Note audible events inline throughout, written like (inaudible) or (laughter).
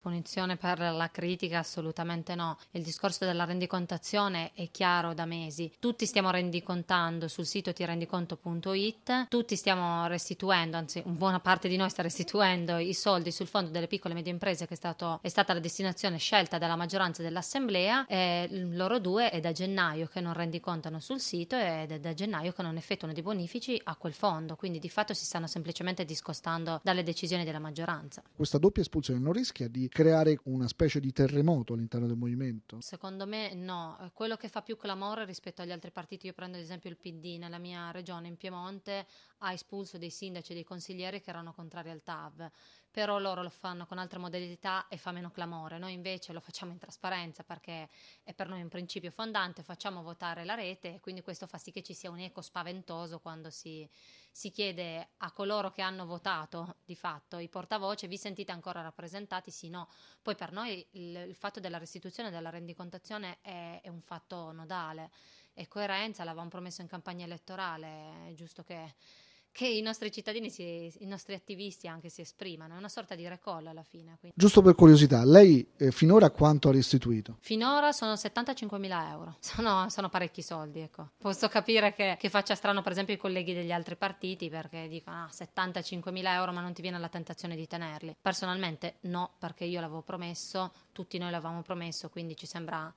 Punizione per la critica assolutamente no. Il discorso della rendicontazione è chiaro da mesi. Tutti stiamo rendicontando sul sito tirendiconto.it, tutti stiamo restituendo, anzi buona parte di noi sta restituendo i soldi sul fondo delle piccole e medie imprese che è, stato, è stata la destinazione scelta dalla maggioranza dell'assemblea e loro due è da gennaio che non rendicontano sul sito ed è da gennaio che non effettuano dei bonifici a quel fondo, quindi di fatto si stanno semplicemente discostando dalle decisioni della maggioranza. Questa doppia espulsione non rischia di creare una specie di terremoto all'interno del movimento? Secondo me no, quello che fa più clamore rispetto agli altri partiti, io prendo ad esempio il PD nella mia regione in Piemonte, ha espulso dei sindaci e dei consiglieri che erano contrari al TAV, però loro lo fanno con altre modalità e fa meno clamore, noi invece lo facciamo in trasparenza perché è per noi un principio fondante, facciamo votare la rete e quindi questo fa sì che ci sia un eco spaventoso quando si, si chiede a coloro che hanno votato di fatto i portavoce, vi sentite ancora rappresentati? Sì, no. Poi per noi il, il fatto della restituzione e della rendicontazione è, è un fatto nodale e coerenza, l'avevamo promesso in campagna elettorale, è giusto che che i nostri cittadini, si, i nostri attivisti anche si esprimano, è una sorta di recall alla fine. Quindi. Giusto per curiosità, lei eh, finora quanto ha restituito? Finora sono 75 mila euro, (laughs) sono, sono, parecchi soldi. Ecco. Posso capire che, che, faccia strano per esempio i colleghi degli altri partiti perché dicono ah, 75 mila euro ma non ti viene la tentazione di tenerli. Personalmente no, perché io l'avevo promesso, tutti noi l'avevamo promesso, quindi ci sembra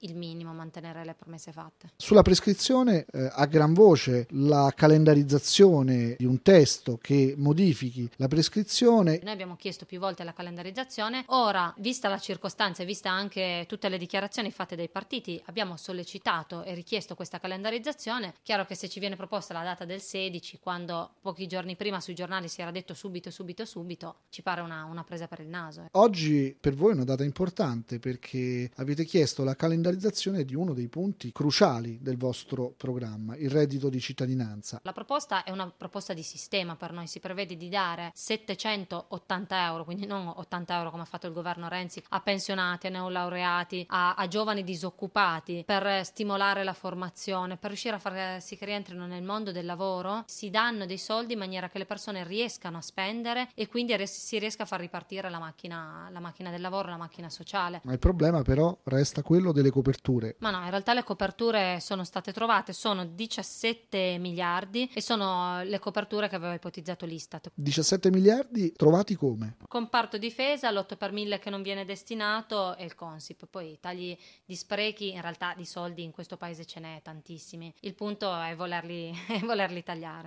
il minimo, mantenere le promesse fatte. Sulla prescrizione, eh, a gran voce, la calendarizzazione di un testo che modifichi la prescrizione. Noi abbiamo chiesto più volte la calendarizzazione, ora, vista la circostanza e vista anche tutte le dichiarazioni fatte dai partiti, abbiamo sollecitato e richiesto questa calendarizzazione. Chiaro che se ci viene proposta la data del 16, quando pochi giorni prima sui giornali si era detto subito, subito, subito, ci pare una, una presa per il naso. Eh. Oggi per voi è una data importante perché avete chiesto la calendarizzazione calendarizzazione di uno dei punti cruciali del vostro programma, il reddito di cittadinanza. La proposta è una proposta di sistema per noi, si prevede di dare 780 euro, quindi non 80 euro come ha fatto il governo Renzi, a pensionati, a neolaureati, a, a giovani disoccupati, per stimolare la formazione, per riuscire a far sì che rientrino nel mondo del lavoro, si danno dei soldi in maniera che le persone riescano a spendere e quindi si riesca a far ripartire la macchina, la macchina del lavoro, la macchina sociale. Ma il problema però resta quello delle coperture? Ma no, in realtà le coperture sono state trovate, sono 17 miliardi e sono le coperture che aveva ipotizzato l'Istat. 17 miliardi trovati come? Comparto difesa, l'8 per 1000 che non viene destinato e il Consip. Poi tagli di sprechi, in realtà di soldi in questo paese ce n'è tantissimi. Il punto è volerli, (laughs) è volerli tagliare.